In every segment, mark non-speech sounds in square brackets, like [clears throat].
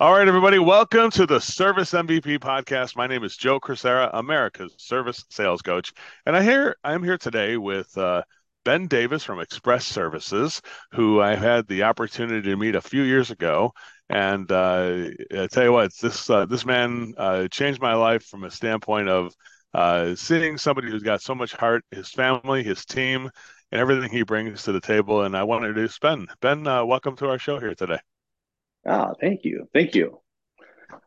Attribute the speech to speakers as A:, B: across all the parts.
A: All right, everybody, welcome to the Service MVP podcast. My name is Joe Crisara, America's service sales coach, and I here I am here today with uh, Ben Davis from Express Services, who I had the opportunity to meet a few years ago. And uh, I tell you what, this uh, this man uh, changed my life from a standpoint of uh, seeing somebody who's got so much heart, his family, his team, and everything he brings to the table. And I wanted to introduce Ben. Ben, uh, welcome to our show here today.
B: Ah, thank you, thank you.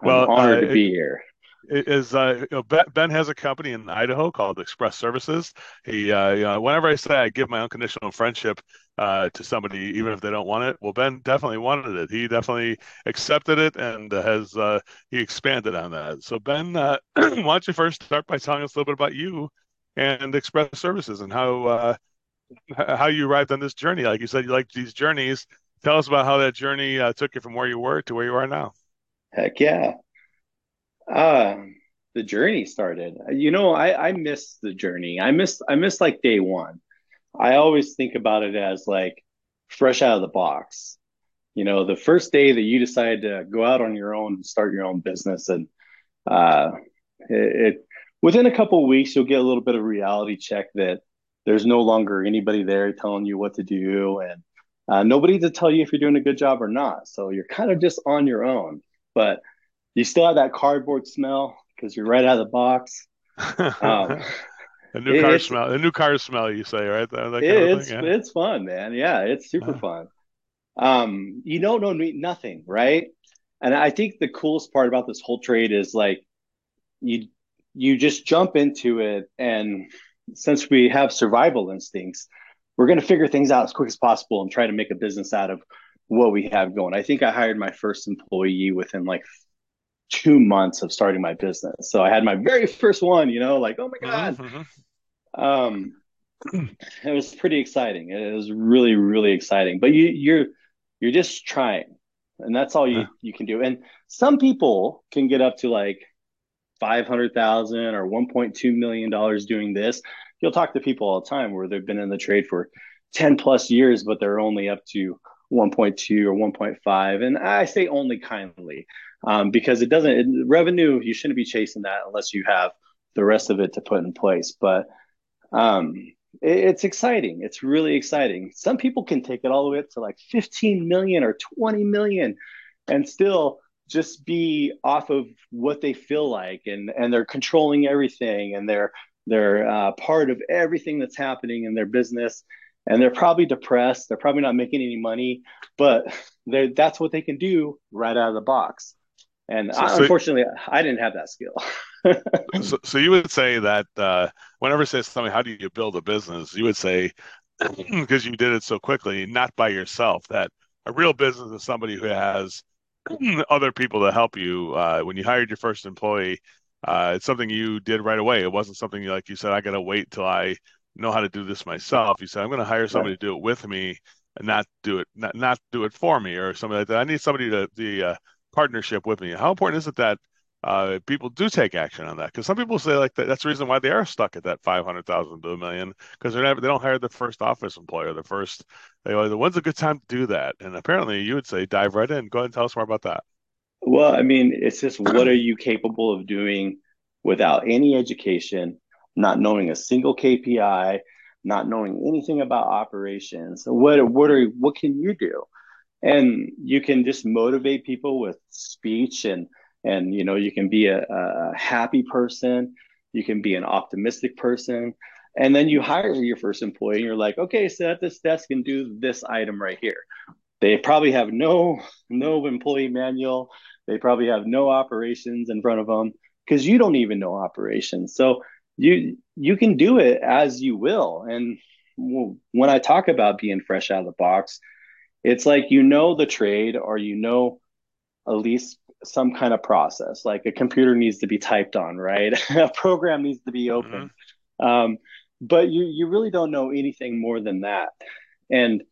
B: I'm well, honored uh, to be here
A: is uh, Ben has a company in Idaho called Express Services. He, uh, you know, whenever I say I give my unconditional friendship uh, to somebody, even if they don't want it, well, Ben definitely wanted it. He definitely accepted it and has uh, he expanded on that. So, Ben, uh, [clears throat] why don't you first start by telling us a little bit about you and Express Services and how uh, how you arrived on this journey? Like you said, you like these journeys. Tell us about how that journey took you from where you were to where you are now.
B: Heck yeah. Uh, the journey started. You know, I I miss the journey. I miss I miss like day one. I always think about it as like fresh out of the box. You know, the first day that you decide to go out on your own and start your own business, and uh, it, it within a couple weeks you'll get a little bit of reality check that there's no longer anybody there telling you what to do, and uh, nobody to tell you if you're doing a good job or not. So you're kind of just on your own. But you still have that cardboard smell because you're right out of the box.
A: Um, [laughs] a new car smell, a new car smell, you say, right? That,
B: that it's yeah. it's fun, man. Yeah, it's super uh fun. Um, you don't know nothing, right? And I think the coolest part about this whole trade is like you you just jump into it, and since we have survival instincts, we're going to figure things out as quick as possible and try to make a business out of what we have going. I think I hired my first employee within like two months of starting my business. So I had my very first one, you know, like, oh my God. Mm-hmm. Um, it was pretty exciting. It was really, really exciting. But you you're you're just trying. And that's all you, yeah. you can do. And some people can get up to like five hundred thousand or one point two million dollars doing this. You'll talk to people all the time where they've been in the trade for 10 plus years, but they're only up to 1.2 or 1.5. And I say only kindly um, because it doesn't it, revenue. You shouldn't be chasing that unless you have the rest of it to put in place. But um, it, it's exciting. It's really exciting. Some people can take it all the way up to like 15 million or 20 million, and still just be off of what they feel like, and and they're controlling everything, and they're they're uh, part of everything that's happening in their business and they're probably depressed. They're probably not making any money, but that's what they can do right out of the box. And so, I, unfortunately, I didn't have that skill. [laughs]
A: so, so you would say that uh, whenever it says something, how do you build a business? You would say [clears throat] because you did it so quickly, not by yourself. That a real business is somebody who has [clears throat] other people to help you. Uh, when you hired your first employee, uh, it's something you did right away. It wasn't something like you said, I got to wait till I know how to do this myself. You said, I'm going to hire somebody right. to do it with me and not do it, not, not do it for me or something like that. I need somebody to the uh, partnership with me. How important is it that uh, people do take action on that? Because some people say like that, that's the reason why they are stuck at that five hundred thousand to a million because they're never they don't hire the first office employer, the first. They the when's a good time to do that? And apparently, you would say dive right in. Go ahead and tell us more about that.
B: Well, I mean, it's just what are you capable of doing without any education, not knowing a single KPI, not knowing anything about operations. What what are what can you do? and you can just motivate people with speech and and you know you can be a, a happy person you can be an optimistic person and then you hire your first employee and you're like okay sit at this desk and do this item right here they probably have no no employee manual they probably have no operations in front of them because you don't even know operations. So you you can do it as you will. And when i talk about being fresh out of the box it's like you know the trade or you know at least some kind of process. Like a computer needs to be typed on right? [laughs] A program needs to be open. Mm-hmm. um, but you you really don't know anything more than that. And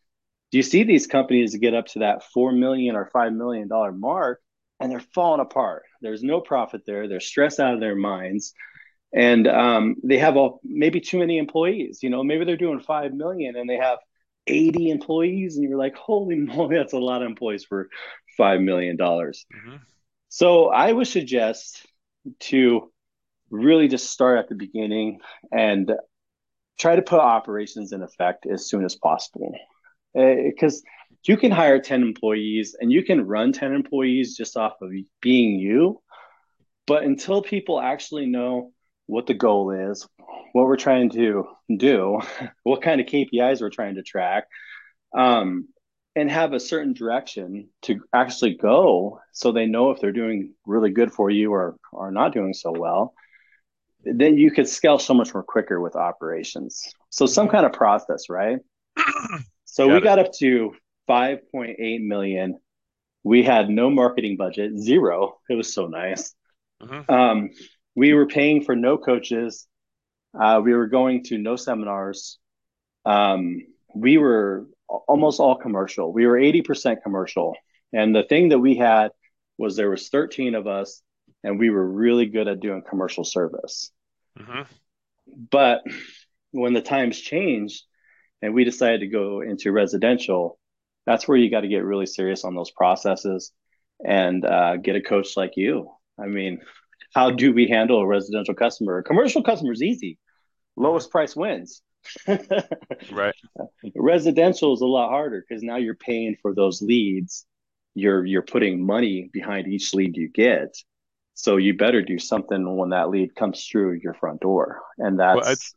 B: do you see these companies get up to that four million or five million dollar mark and they're falling apart there's no profit there they're stressed out of their minds and um, they have a, maybe too many employees you know maybe they're doing five million and they have 80 employees, and you're like, holy [laughs] moly, that's a lot of employees for $5 million. Mm-hmm. So I would suggest to really just start at the beginning and try to put operations in effect as soon as possible. Because uh, you can hire 10 employees and you can run 10 employees just off of being you. But until people actually know what the goal is, what we're trying to do, [laughs] what kind of KPIs we're trying to track, um, and have a certain direction to actually go so they know if they're doing really good for you or are not doing so well then you could scale so much more quicker with operations. So some kind of process right? [clears throat] So got we got up to 5.8 million we had no marketing budget zero it was so nice mm-hmm. um, we were paying for no coaches uh, we were going to no seminars um, we were almost all commercial. We were 80% commercial. And the thing that we had was there was 13 of us and we were really good at doing commercial service. Mm-hmm. But when the times changed and we decided to go into residential, that's where you got to get really serious on those processes and uh, get a coach like you. I mean, how do we handle a residential customer? A commercial customer is easy. Lowest price wins [laughs]
A: right.
B: Residential is a lot harder because now you're paying for those leads. You're you're putting money behind each lead you get. So you better do something when that lead comes through your front door. And that's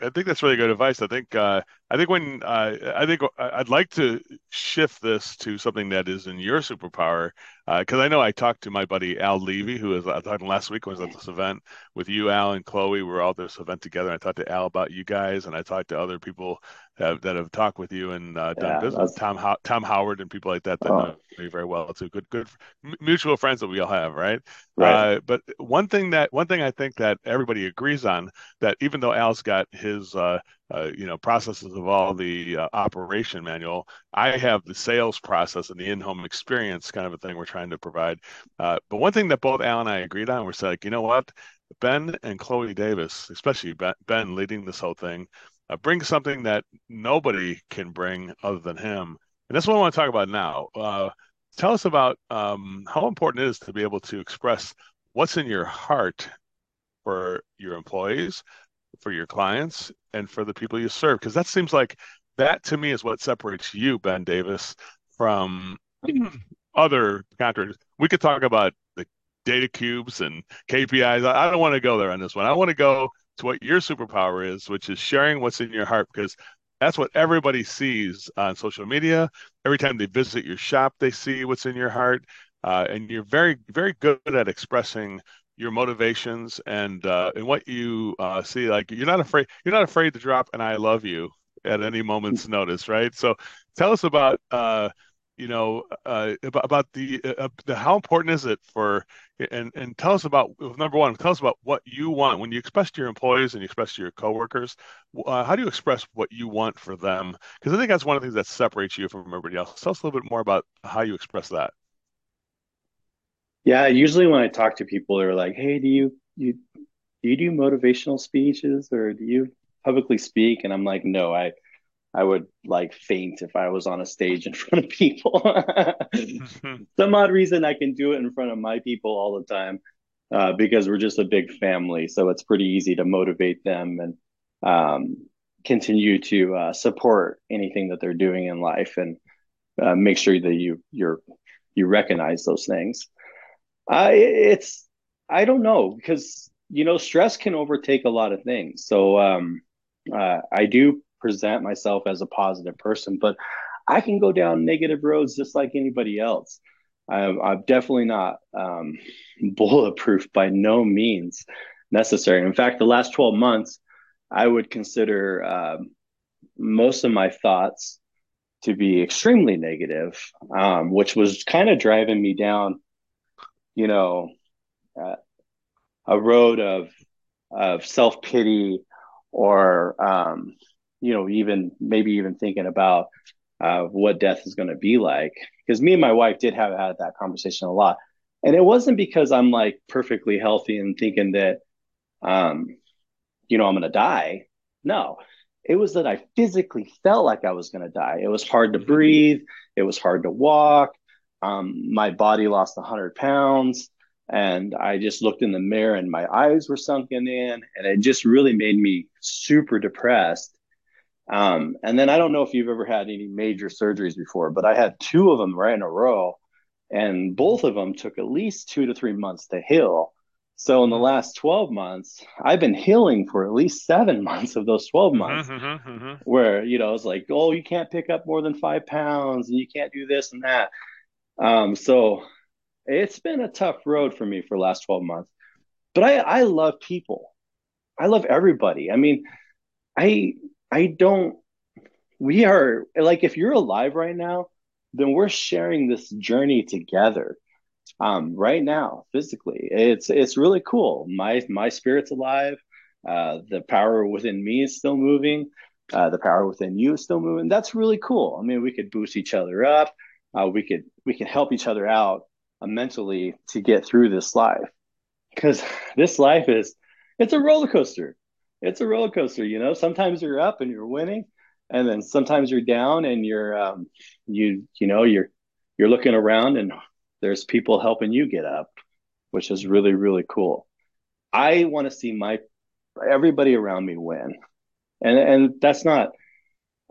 B: well,
A: I think that's really good advice. I think uh, I think when uh, I think I'd like to shift this to something that is in your superpower because uh, I know I talked to my buddy Al Levy, who was I talked last week was at this event with you, Al and Chloe. We were all at this event together. I talked to Al about you guys, and I talked to other people that, that have talked with you and uh, done yeah, business. Tom Ho- Tom Howard and people like that that oh. know me very well too. Good good mutual friends that we all have, right? Right. Uh, but one thing that one thing I think that everybody agrees on that even though Al's got his uh, you know processes of all the uh, operation manual. I have the sales process and the in-home experience kind of a thing we're trying to provide. Uh, but one thing that both al and i agreed on was like you know what? Ben and chloe davis especially ben, leading this whole thing uh, bring something that nobody can bring other than him. And that's what i want to talk about now. Uh, tell us about um, how important it is to be able to express what's in your heart for your employees for your clients and for the people you serve because that seems like that to me is what separates you ben davis from [clears throat] other contractors. We could talk about the data cubes and kpis i don't want to go there on this one. I want to go to what your superpower is which is sharing what's in your heart because that's what everybody sees on social media. Every time they visit your shop they see what's in your heart uh, and you're very very good at expressing your motivations and uh, and what you uh, see. Like you're not afraid you're not afraid to drop and "I love you" at any moment's notice, right? So tell us about uh, you know uh, about, about the, uh, the how important is it for and and tell us about number one tell us about what you want when you express to your employees and you express to your coworkers uh, how do you express what you want for them because i think that's one of the things that separates you from everybody else tell us a little bit more about how you express that
B: yeah, usually when I talk to people, they're like, "Hey, do you you do you do motivational speeches or do you publicly speak?" And I'm like, "No, I I would like faint if I was on a stage in [laughs] front of people. Some odd reason I can do it in front of my people all the time uh, because we're just a big family, so it's pretty easy to motivate them and um, continue to uh, support anything that they're doing in life and uh, make sure that you you're you recognize those things. Uh, it's I don't know because you know stress can overtake a lot of things. So um, uh, I do present myself as a positive person, but I can go down negative roads just like anybody else. I'm, I'm definitely not um, [laughs] bulletproof by no means necessary. In fact, the last 12 months, I would consider um, most of my thoughts to be extremely negative, um, which was kind of driving me down you know, uh, a road of of self pity, or um, you know, even maybe even thinking about uh, what death is going to be like. Because me and my wife did have had that conversation a lot, and it wasn't because I'm like perfectly healthy and thinking that, um, you know, I'm going to die. No, It was that I physically felt like I was going to die. It was hard to mm-hmm. breathe. It was hard to walk. Um, my body lost 100 pounds. And I just looked in the mirror and my eyes were sunken in. And it just really made me super depressed. Um, and then I don't know if you've ever had any major surgeries before, but I had two of them right in a row. And both of them took at least two to three months to heal. So in the last 12 months, I've been healing for at least seven [laughs] months of those 12 mm-hmm, months mm-hmm, mm-hmm. where, you know, it's like, oh, you can't pick up more than five pounds and you can't do this and that. Um, so it's been a tough road for me for the last 12 months, but I, I love people. I love everybody. I mean, I, I don't, we are like, if you're alive right now, then we're sharing this journey together um, right now physically. It's it's really cool. My my spirit's alive. Uh, the power within me is still moving. Uh, the power within you is still moving. That's really cool. I mean, we could boost each other up. Uh, we could we can help each other out uh, mentally to get through this life because [laughs] this life is it's a roller coaster. It's a roller coaster. You know, sometimes you're up and you're winning, and then sometimes you're down and you're um, you you know you're you're looking around and there's people helping you get up, which is really, really cool. I want to see my everybody around me win. And and that's not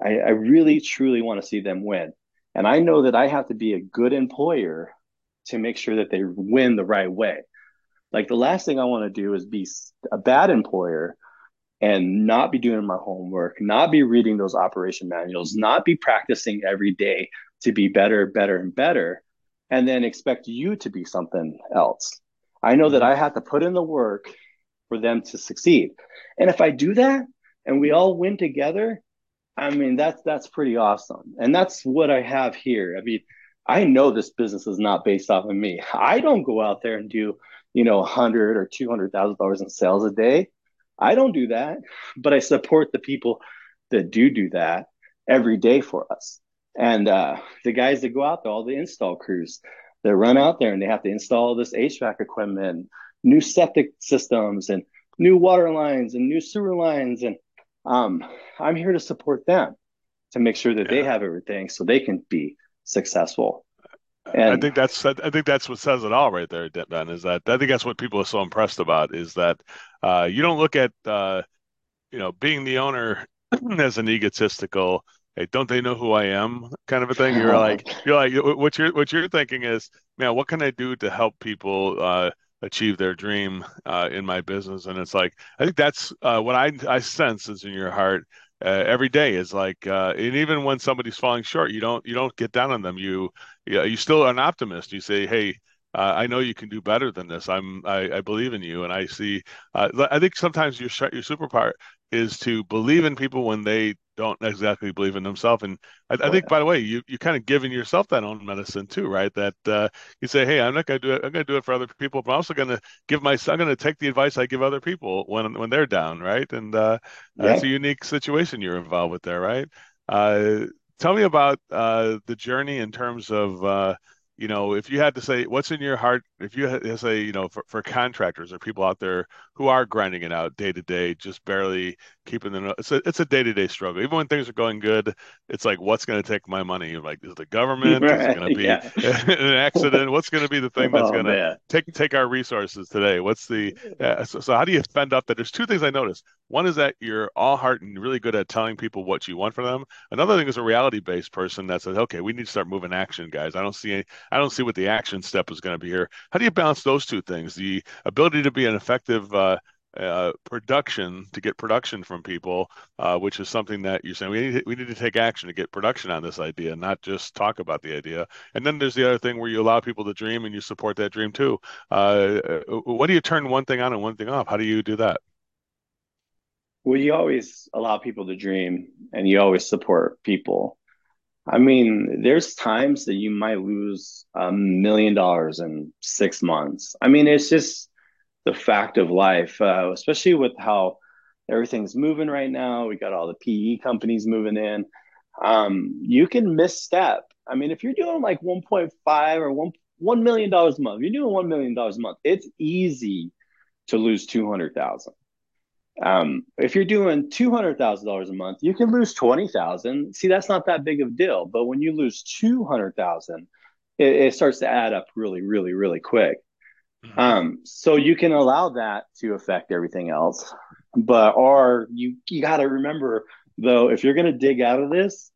B: I, I really truly want to see them win. And I know that I have to be a good employer to make sure that they win the right way. Like the last thing I want to do is be a bad employer and not be doing my homework, not be reading those operation manuals, not be practicing every day to be better, better, and better and then expect you to be something else. I know that mm-hmm. I have to put in the work for them to succeed. And if I do that and we all win together, I mean that's that's pretty awesome. And that's what I have here. I mean, I know this business is not based off of me. I don't go out there and do, you know, a hundred or two hundred thousand dollars in sales a day. I don't do that, but I support the people that do do that every day for us. And uh, the guys that go out there, all the install crews that run out there and they have to install this HVAC equipment, new septic systems, and new water lines and new sewer lines. And um, I'm here to support them to make sure that yeah. they have everything so they can be successful.
A: And I think that's I think that's what says it all right there, Ben. Is that I think that's what people are so impressed about is that uh, you don't look at uh, you know being the owner [clears throat] as an egotistical hey, don't they know who I am? Kind of a thing. You're [laughs] like, you're like, what you're what you're thinking is, man, what can I do to help people uh, achieve their dream uh, in my business? And it's like, I think that's uh, what I I sense is in your heart. Uh, every day is like, uh, and even when somebody's falling short, you don't you don't get down on them. You you, still are an optimist. You say, hey, uh, I know you can do better than this. I'm I, I believe in you, and I see. Uh, I think sometimes your your superpower is to believe in people when they don't exactly believe in themselves. And I, I think, by the way, you you kind of giving yourself that own medicine too, right? That uh, you say, hey, I'm not going to do it. I'm going to do it for other people, but I'm also going to give my. I'm going to take the advice I give other people when when they're down, right? And uh, yeah. that's a unique situation you're involved with there, right? Uh, tell me about uh, the journey in terms of uh, you know, if you had to say what's in your heart, if you had to say, you know, for, for contractors or people out there who are grinding it out day to day, just barely keeping them, it's a it's a day to day struggle. Even when things are going good, it's like, what's going to take my money? Like, is the government? Right. Is it going to be yeah. [laughs] an accident? What's going to be the thing that's oh, going to take take our resources today? What's the uh, so, so how do you fend up that? There's two things I noticed. One is that you're all heart and really good at telling people what you want from them. Another thing is a reality based person that says, okay, we need to start moving action, guys. I don't see any, I don't see what the action step is going to be here. How do you balance those two things? The ability to be an effective uh, uh, production to get production from people, uh, which is something that you're saying we need to, we need to take action to get production on this idea, not just talk about the idea. And then there's the other thing where you allow people to dream and you support that dream too. Uh, uh what do you turn one thing on and one thing off? How do you do that?
B: Well, you always allow people to dream and you always support people. I mean, there's times that you might lose a million dollars in six months. I mean, it's just the fact of life, uh, especially with how everything's moving right now. We got all the PE companies moving in. Um, you can misstep. I mean, if you're doing like 1.5 or one one million dollars a month, you're doing one million dollars a month. It's easy to lose two hundred thousand. Um, if you're doing two hundred thousand dollars a month, you can lose twenty thousand. See, that's not that big of a deal. But when you lose two hundred thousand, it, it starts to add up really, really, really quick. Mm-hmm. Um, so you can allow that to affect everything else, but or you you got to remember though, if you're going to dig out of this,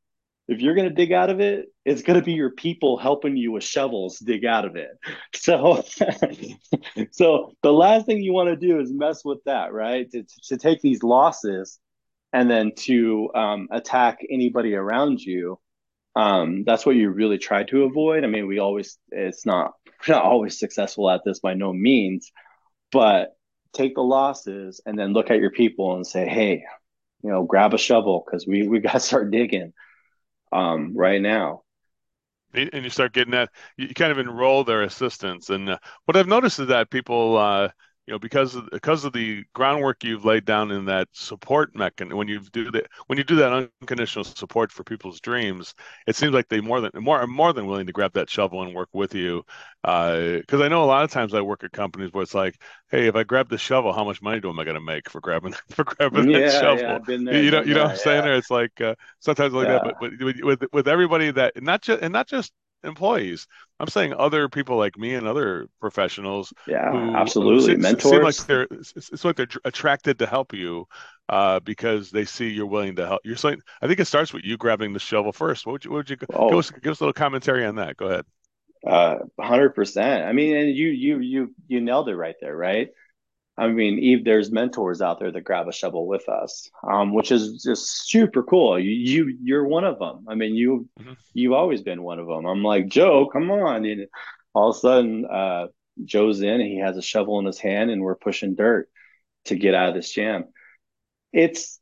B: if you're going to dig out of it, it's going to be your people helping you with shovels dig out of it. [laughs] So, [laughs] so the last thing you want to do is mess with that, right? To, to take these losses and then to um, attack anybody around you. Um, that's what you really try to avoid. I mean, we always, it's not, we're not always successful at this by no means, but take the losses and then look at your people and say, hey, you know, grab a shovel because we, we got to start digging um, right now.
A: And you start getting that, you kind of enroll their assistants. And uh, what I've noticed is that people, uh, you know because of because of the groundwork you've laid down in that support mechanism when you do that when you do that unconditional support for people's dreams it seems like they more than more are more than willing to grab that shovel and work with you. Because uh, I know a lot of times I work at companies where it's like hey if I grab the shovel how much money do am I going to make for grabbing [laughs] for grabbing
B: yeah,
A: that shovel?
B: Yeah, there,
A: you know you know what I'm saying? there it's like uh, sometimes like that but, but with, with with everybody that not just and not just employees. I'm saying other people like me and other professionals.
B: Yeah, who, absolutely. Who Mentors.
A: Seem like they're it's like they're attracted to help you uh, because they see you're willing to help. You're saying I think it starts with you grabbing the shovel first. What would you? What would you? Oh. Give us give us a little commentary on that. Go ahead.
B: Uh, hundred percent. I mean, and you you you you nailed it right there, right? I mean, Eve, there's mentors out there that grab a shovel with us, um, which is just super cool. You, you you're one of them. I mean, you mm-hmm. you've always been one of them. I'm like Joe, come on! And all of a sudden, uh, Joe's in. he has a shovel in his hand, and we're pushing dirt to get out of this jam. It's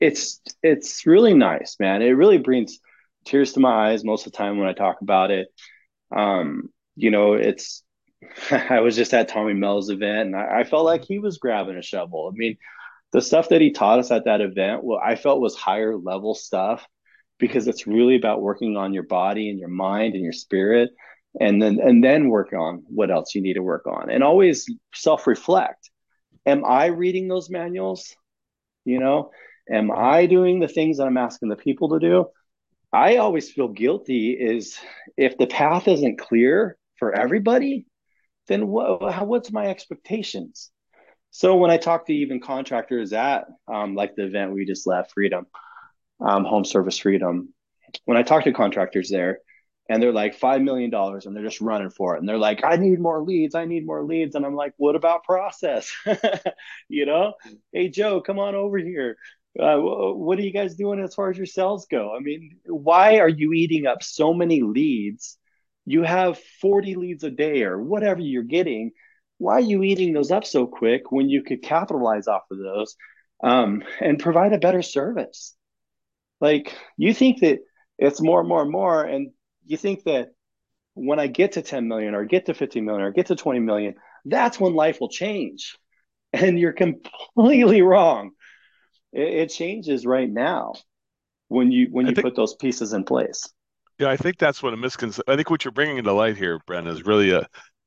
B: it's it's really nice, man. It really brings tears to my eyes most of the time when I talk about it. Um, you know, it's [laughs] I was just at Tommy Mello's event and I, I, felt like he was grabbing a shovel. I mean, the stuff that he taught us at that event, what I felt was higher level stuff because it's really about working on your body and your mind and your spirit and then and then work on what else you need to work on and always self-reflect. Am i reading those manuals? You know am i doing the things that i'm asking the people to do? I always feel guilty is if the path isn't clear for everybody then what, what's my expectations? So when I talk to even contractors at um, like the event we just left, Freedom, um, Home Service Freedom, when I talk to contractors there, and they're like five million dollars, and they're just running for it, and they're like, "I need more leads, I need more leads," and I'm like, "What about process? [laughs] you know, hey Joe, come on over here. Uh, what are you guys doing as far as your sales go? I mean, why are you eating up so many leads you have 40 leads a day or whatever you're getting. Why are you eating those up so quick when you could capitalize off of those um, and provide a better service? Like you think that it's more and more and more and you think that when i get to 10 million or get to 50 million or get to 20 million that's when life will change. [laughs] And you're completely wrong. It, it changes right now when you when you think- put those pieces in place
A: yeah, I think that's what a misconception. I think what you're bringing to light here, Brent, is really a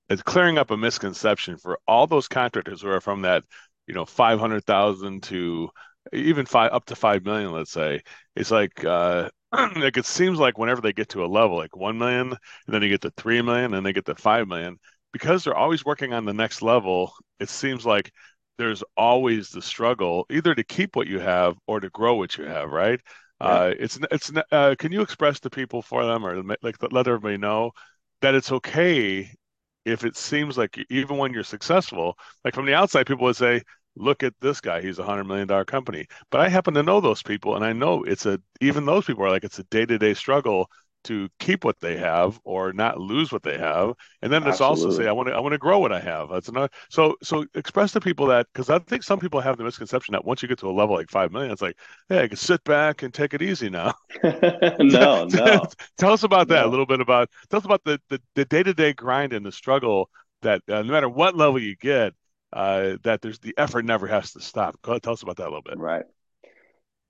A: is clearing up a misconception for all those contractors who are from that, you know, five hundred thousand to even five up to five million. Let's say it's like uh, [clears throat] like it seems like whenever they get to a level like one million, and then you get to three million, and they get to five million, because they're always working on the next level. It seems like there's always the struggle either to keep what you have or to grow what you have, right? Uh, it's it's uh, can you express to people for them or like let everybody know that it's okay if it seems like even when you're successful, like from the outside, people would say, "Look at this guy; he's a hundred million dollar company." But I happen to know those people, and I know it's a even those people are like it's a day to day struggle to keep what they have or not lose what they have. And then it's also say i want to i want to grow what i have. That's another so so express to people that because i think some people have the misconception that once you get to a level like five million it's like hey i can sit back and take it easy now. [laughs] [laughs]
B: No no. [laughs]
A: Tell us about that no. a little bit about tell us about the the, the day-to-day grind and the struggle that uh, no matter what level you get uh, that there's the effort never has to stop. Go ahead, tell us about that a little bit.
B: Right.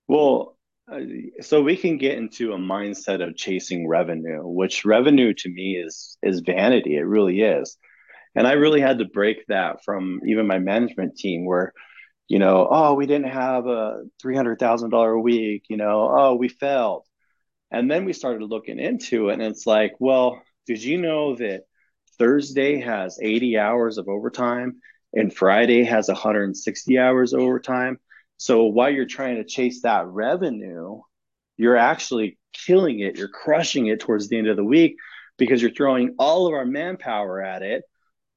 B: Well uh, so we can get into a mindset of chasing revenue which revenue to me is is vanity it really is and i really had to break that from even my management team where you know, oh, we didn't have a $300,000 a week, you know, oh, we failed. And then we started looking into it, and it's like, well, did you know that Thursday has 80 hours of overtime and Friday has 160 hours of overtime? So while you're trying to chase that revenue, you're actually killing it. You're crushing it towards the end of the week because you're throwing all of our manpower at it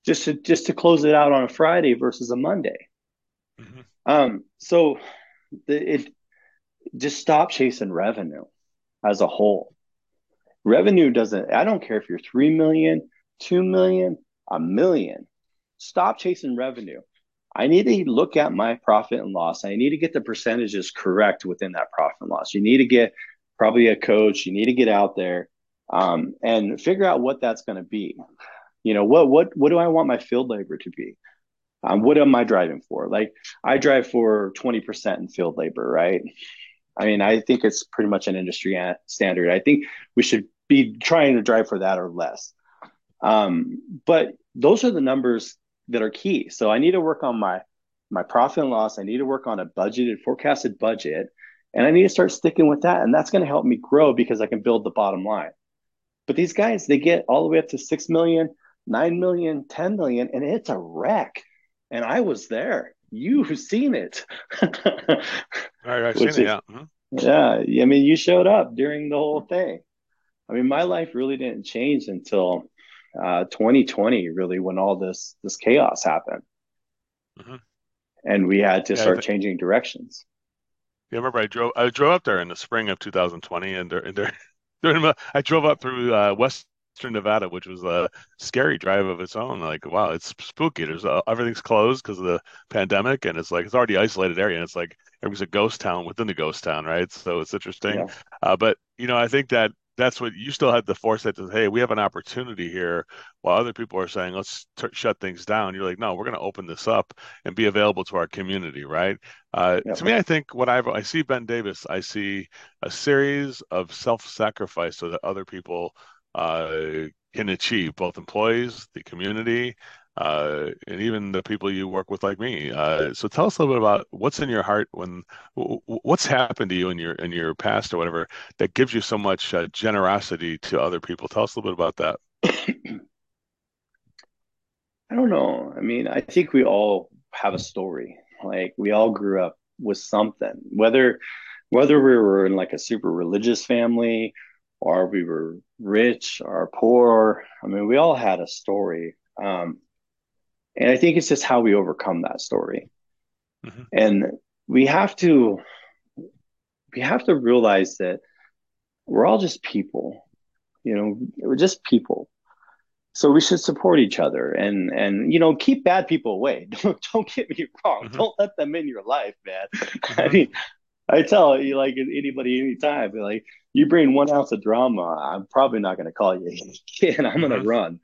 B: just to just to close it out on a Friday versus a Monday. Mm-hmm. Um, so the, it just stop chasing revenue as a whole. Revenue doesn't, I don't care if you're 3 million, 2 million, a million. Stop chasing revenue. I need to look at my profit and loss. I need to get the percentages correct within that profit and loss. You need to get probably a coach. You need to get out there um, and figure out what that's going to be. You know, what what what do I want my field labor to be? Um, what am I driving for? Like I drive for 20% in field labor, right? I mean, I think it's pretty much an industry standard. I think we should be trying to drive for that or less. Um, but those are the numbers that are key. So I need to work on my my profit and loss. I need to work on a budgeted, forecasted budget, and I need to start sticking with that. And that's going to help me grow because I can build the bottom line. But these guys, they get all the way up to six million, nine million, 10 million, and it's a wreck. And I was there. You've seen it. [laughs]
A: I've seen it, yeah. Mm-hmm.
B: Yeah. I mean, you showed up during the whole thing. I mean, my life really didn't change until uh, 2020, really, when all this this chaos happened, mm-hmm. and we had to yeah, start changing directions.
A: Yeah, I remember I drove I drove up there in the spring of 2020, and there, and there, [laughs] during I drove up through uh, West Western Nevada, which was a scary drive of its own. Like, wow, it's spooky. There's uh, everything's closed because of the pandemic, and it's like it's already isolated area, and it's like it was a ghost town within the ghost town, right? So it's interesting. Yeah. Uh, but you know, I think that that's what you still had the foresight to hey we have an opportunity here while other people are saying let's t- shut things down you're like no we're going to open this up and be available to our community right uh, yeah. to me i think what I've, i see ben davis i see a series of self-sacrifice so that other people uh, can achieve, both employees, the community, uh, and even the people you work with, like me. Uh, so tell us a little bit about what's in your heart when what's happened to you in your in your past or whatever that gives you so much uh, generosity to other people. Tell us a little bit about that.
B: I don't know. I mean, I think we all have a story. Like we all grew up with something, whether whether we were in like a super religious family or we were rich or poor. I mean, we all had a story. Um, and I think it's just how we overcome that story. Mm-hmm. And we have to we have to realize that we're all just people. You know, we're just people. So we should support each other and and you know keep bad people away. [laughs] Don't, don't get me wrong. Mm-hmm. Don't let them in your life, man. [laughs] Mm-hmm. I mean, I tell you like anybody anytime, like you bring one ounce of drama, I'm probably not going to call you [laughs] and I'm going to mm-hmm. run.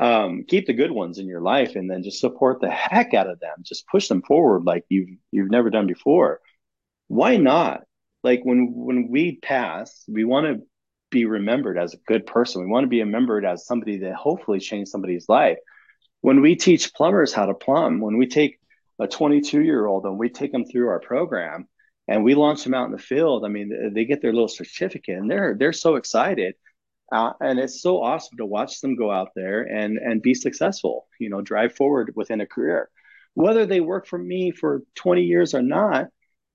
B: Um, keep the good ones in your life and then just support the heck out of them. Just push them forward like you've you've never done before. Why not? Like when when we pass, we want to be remembered as a good person. We want to be remembered as somebody that hopefully changed somebody's life. When we teach plumbers how to plumb, when we take a 22 year old and we take them through our program, and we launch them out in the field. I mean, they get their little certificate, and they're they're so excited, uh, and it's so awesome to watch them go out there and and be successful. You know, drive forward within a career, whether they work for me for 20 years or not.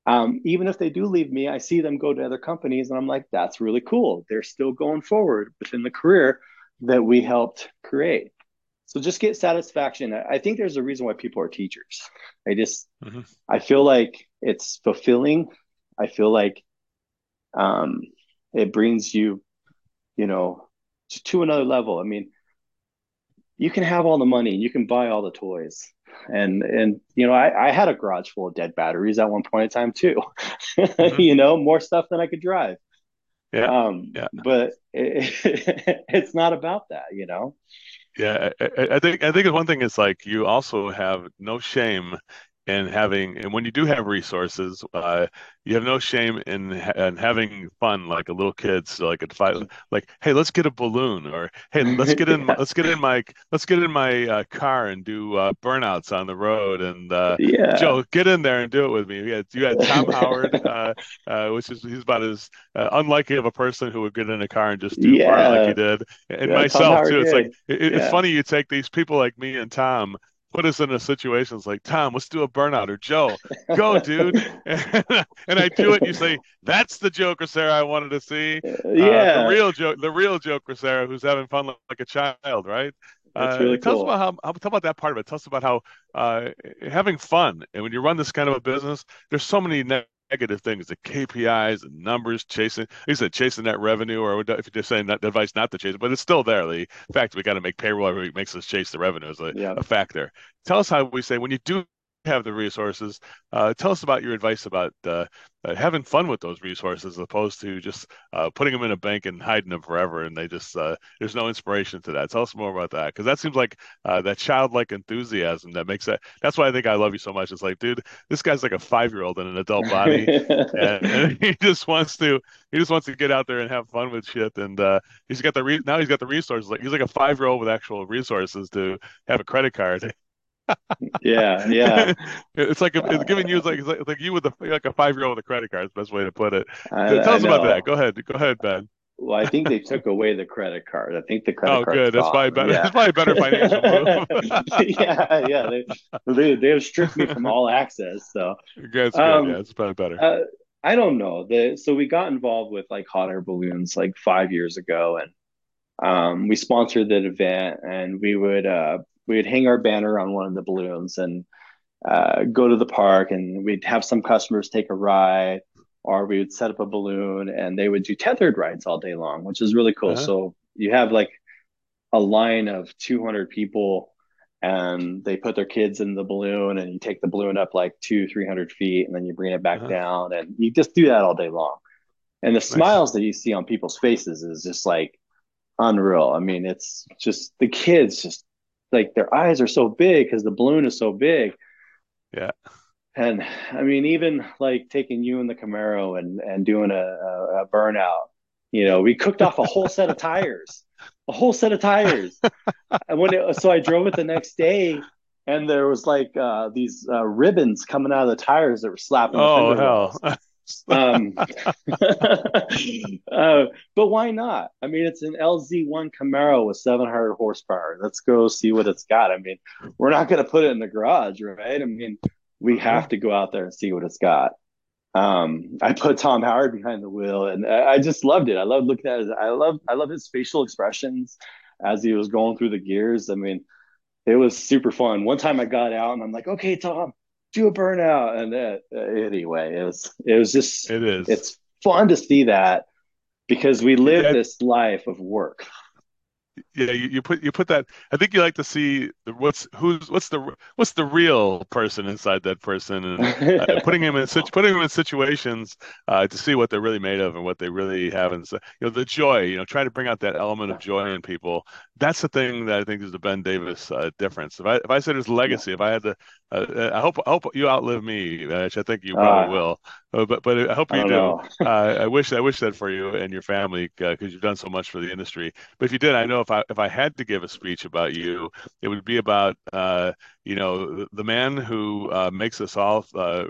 B: Um, even if they do leave me, I see them go to other companies, and I'm like, that's really cool. They're still going forward within the career that we helped create. So just get satisfaction. I think there's a reason why people are teachers. I just mm-hmm. I feel like it's fulfilling. I feel like um, it brings you, you know, to, to another level. I mean, you can have all the money, and you can buy all the toys, and and you know, I, I had a garage full of dead batteries at one point in time too. [laughs] Mm-hmm. you know, more stuff than I could drive. Yeah. Um, yeah. But it, [laughs] it's not about that, you know.
A: Yeah, I, I, think I think one thing is like you also have no shame and having and when you do have resources uh, you have no shame in, in having fun like a little kid so like a fight like hey let's get a balloon or hey let's get in [laughs] let's get in my let's get in my uh, car and do uh, burnouts on the road and uh,
B: yeah.
A: Joe get in there and do it with me. You had, you had Tom Howard [laughs] uh, uh, which is he's about as unlikely of a person who would get in a car and just do yeah. like he did and yeah, myself too. It's like it, it's funny you take these people like me and Tom put us in a situation. It's like, Tom, let's do a burnout or Joe, go, dude. [laughs] [laughs] and I do it. And you say, that's the Joe Crisara I wanted to see.
B: Uh, yeah.
A: the real joke, the real Joe Crisara who's having fun like, like a child, right?
B: That's uh, really
A: tell
B: cool.
A: us about how, how, tell about that part of it. Tell us about how uh, having fun and when you run this kind of a business, there's so many negative things, the KPIs, and numbers, chasing. He said chasing that revenue, or if you're just saying that advice not to chase it, but it's still there. The fact we got to make payroll every week makes us chase the revenue is a, yeah. a factor. Tell us how we say when you do have the resources. Uh, tell us about your advice about uh, uh, having fun with those resources, as opposed to just uh, putting them in a bank and hiding them forever, and they just uh, there's no inspiration to that. Tell us more about that, because that seems like uh, that childlike enthusiasm that makes that. That's why I think I love you so much. It's like, dude, this guy's like a five year old in an adult body, [laughs] and, and, he just wants to he just wants to get out there and have fun with shit, and he's got the re- now he's got the resources. Like he's like a five year old with actual resources to have a credit card
B: yeah, yeah. [laughs]
A: it's like it's giving you like like, like you with a like a five year old with a credit card. Is the best way to put it. I, Tell I us know. about that. Go ahead. Go ahead, Ben.
B: Well, I think they took away the credit card. I think the credit
A: oh,
B: card.
A: Oh, good. That's probably better. Yeah. That's probably better financial [laughs]
B: move. yeah, yeah. They, they they have stripped me from all access. So
A: that's um, good. Yeah, it's probably better.
B: Uh, I don't know. The so we got involved with like hot air balloons like five years ago, and um, we sponsored that event, and we would uh, we would hang our banner on one of the balloons and uh, go to the park and we'd have some customers take a ride or we would set up a balloon and they would do tethered rides all day long which is really cool uh-huh. so you have like a line of 200 people and they put their kids in the balloon and you take the balloon up like two 300 feet and then you bring it back uh-huh. down and you just do that all day long and the nice. smiles that you see on people's faces is just like unreal i mean it's just the kids just like their eyes are so big because the balloon is so big.
A: Yeah.
B: And I mean, even like taking you in the Camaro and and doing a, a, a burnout, you know, we cooked off a whole set of tires, a whole set of tires. [laughs] and when it, so I drove it the next day, and there was like uh, these uh, ribbons coming out of the tires that were slapping.
A: Oh hell! [laughs] um, [laughs] [laughs]
B: uh, but why not? I mean, it's an ZL1 Camaro with 700 horsepower. Let's go see what it's got. I mean, we're not going to put it in the garage, right? I mean, we have to go out there and see what it's got. Um, I put Tom Howard behind the wheel, and I just loved it. I loved looking at it. I love, I love his facial expressions as he was going through the gears. I mean, it was super fun. One time I got out and I'm like, okay, Tom, do a burnout. And uh, anyway it was it was just
A: it is.
B: it's fun to see that because we live this life of work
A: yeah you, you put you put that i think you like to see the, what's who's what's the what's the real person inside that person? And uh, [laughs] putting him in putting them in situations uh, to see what they're really made of and what they really have and so, you know the joy you know try to bring out that element of joy in people. That's the thing that i think is the ben davis uh, difference. If i if i said his legacy if i had to uh, I hope I hope you outlive me, which I think you probably uh, will. Uh, but but I hope you I do. Uh, I wish I wish that for you and your family because you've done so much for the industry. But if you did, I know if I if I had to give a speech about you, it would be about uh, you know the man who makes us all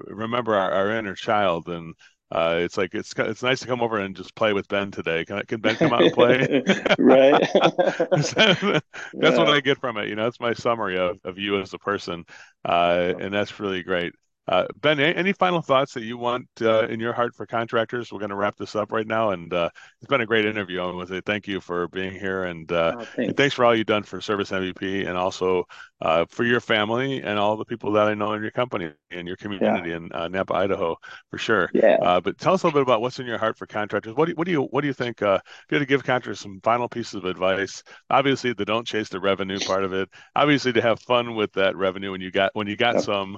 A: remember our, our inner child and uh, it's like it's it's nice to come over and just play with Ben today. Can, can Ben come out and play? [laughs]
B: right. [laughs]
A: that's yeah. what I get from it. You know, that's my summary of, of you as a person, uh, and that's really great. Uh, ben, any final thoughts that you want uh, in your heart for contractors? We're going to wrap this up right now, and uh, it's been a great interview. I want to say thank you for being here, and, uh, oh, thanks. and thanks for all you've done for Service MVP, and also uh, for your family and all the people that I know in your company and your community yeah. in uh, Nampa, Idaho, for sure.
B: Yeah.
A: but tell us a little bit about what's in your heart for contractors. What do you, what do you what do you think? if you had to give contractors some final pieces of advice, obviously they don't chase the revenue part of it. Obviously to have fun with that revenue when you got when you got yep. some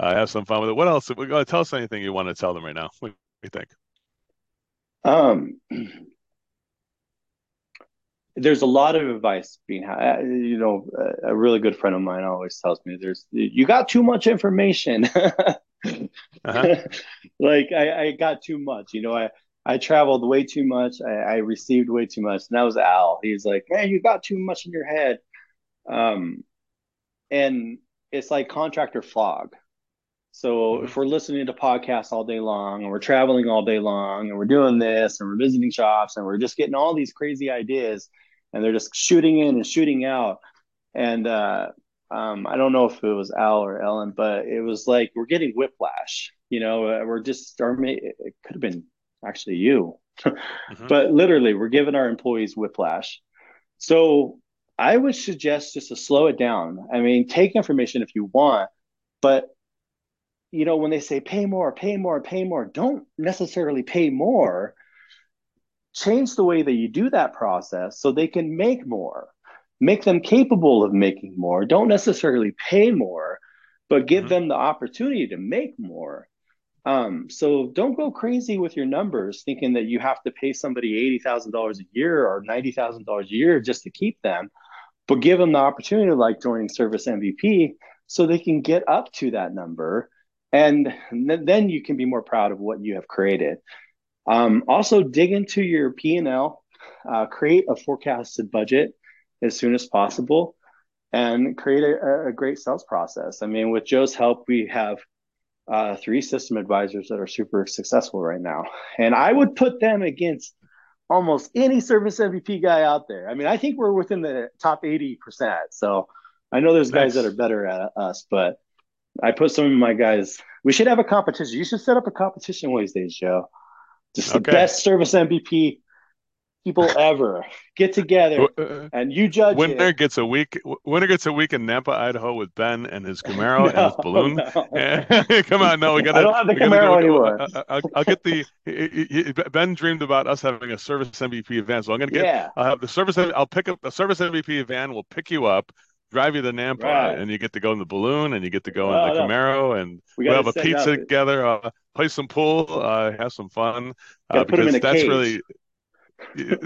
A: uh, have some fun with it. What else? Uh, tell us anything you want to tell them right now. What do you think?
B: Um, there's a lot of advice being had. You know, a really good friend of mine always tells me, "There's you got too much information." [laughs] uh-huh. [laughs] like I, I got too much. You know, I I traveled way too much. I, I received way too much. And that was Al. He's like, "Man, you got too much in your head." Um, and it's like contractor fog. So mm-hmm. if we're listening to podcasts all day long and we're traveling all day long and we're doing this and we're visiting shops and we're just getting all these crazy ideas and they're just shooting in and shooting out. And uh, um, I don't know if it was Al or Ellen, but it was like we're getting whiplash. You know, uh, we're just, or it could have been actually you, mm-hmm. but literally we're giving our employees whiplash. So I would suggest just to slow it down. I mean, take information if you want, but you know, when they say pay more, pay more, pay more, don't necessarily pay more. Change the way that you do that process so they can make more. Make them capable of making more. Don't necessarily pay more, but give mm-hmm. them the opportunity to make more. Um, so don't go crazy with your numbers, thinking that you have to pay somebody eighty thousand dollars a year or ninety thousand dollars a year just to keep them, but give them the opportunity, like joining Service MVP, so they can get up to that number and then you can be more proud of what you have created. Um, also, dig into your P and L, uh, create a forecasted budget as soon as possible, and create a, a, great sales process. I mean, with Joe's help, we have uh, three system advisors that are super successful right now, and I would put them against almost any service MVP guy out there. I mean, I think we're within the top eighty percent. So I know there's nice. guys that are better at us, but I put some of my guys. We should have a competition. You should set up a competition one of these days, Joe. Just okay. the best service MVP people [laughs] ever get together uh, and you judge.
A: Winner
B: it.
A: gets a week. Winner gets a week in Nampa, Idaho, with Ben and his Camaro no, and his [laughs] balloon. No. [laughs] Come on, no, we got.
B: I don't have the Camaro go, anymore.
A: Uh, I'll, I'll, get the. Ben dreamed about us having a service MVP event, so I'm going to get. Yeah. I'll have the service. I'll pick up the service MVP van. We'll pick you up drive you to Nampa, right. and you get to go in the balloon, and you get to go in the Camaro, and we we'll have a pizza together, uh, play some pool, uh, have some fun, uh, because that's cage. really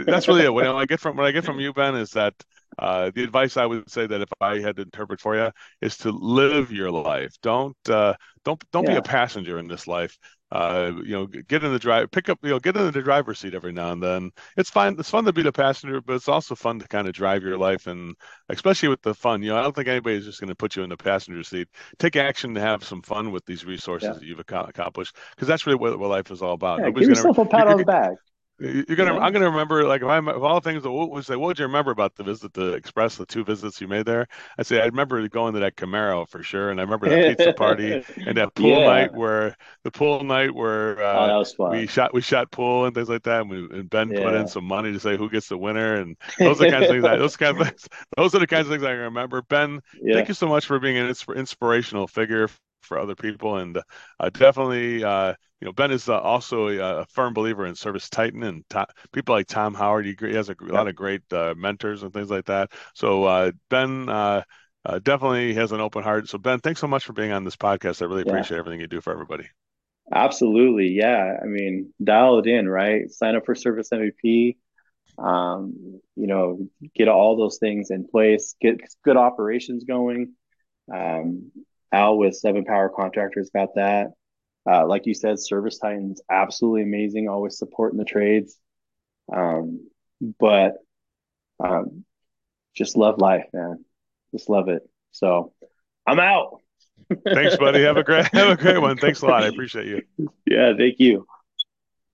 A: that's really it. What I get from what I get from you, Ben, is that uh, the advice I would say that if I had to interpret for you is to live your life. Don't uh, don't don't yeah. be a passenger in this life. Uh, you know, get in the drive, pick up, you know, get in the driver's seat every now and then. It's fine. It's fun to be the passenger, but it's also fun to kind of drive your life, and especially with the fun. You know, I don't think anybody's just going to put you in the passenger seat. Take action to have some fun with these resources yeah. that you've accomplished, because that's really what, what life is all about.
B: Yeah, give yourself gonna, a pat on the back.
A: You're gonna. Yeah. I'm gonna remember. Like if I'm of all things, what would say? What would you remember about the visit to Express? The two visits you made there. I say I remember going to that Camaro for sure, and I remember that pizza party [laughs] and that pool yeah. night where the pool night where uh, oh, we shot we shot pool and things like that. And, we, and Ben yeah. put in some money to say who gets the winner, and [laughs] those are the kinds of things. I, those kind of things, those are the kinds of things I remember. Ben, thank you so much for being an inspirational figure for other people, and uh, definitely, uh, you know, Ben is uh, also a, a, firm believer in Service Titan and to- people like Tom Howard. He, he has a, a lot of great uh, mentors and things like that. So uh, Ben. Uh, definitely has an open heart. So Ben, thanks so much for being on this podcast. I really appreciate yeah. everything you do for everybody.
B: Absolutely. Yeah. I mean, dial it in, right? Sign up for Service MVP. Um, you know, get all those things in place, get good operations going. Um, Al with Seven Power Contractors got that. Uh, like you said, Service Titans absolutely amazing, always supporting the trades. Um, but um, just love life, man. Just love it. So I'm out.
A: Thanks, buddy. Have a great have a great one. Thanks a lot. I appreciate you. [laughs]
B: Yeah, thank you.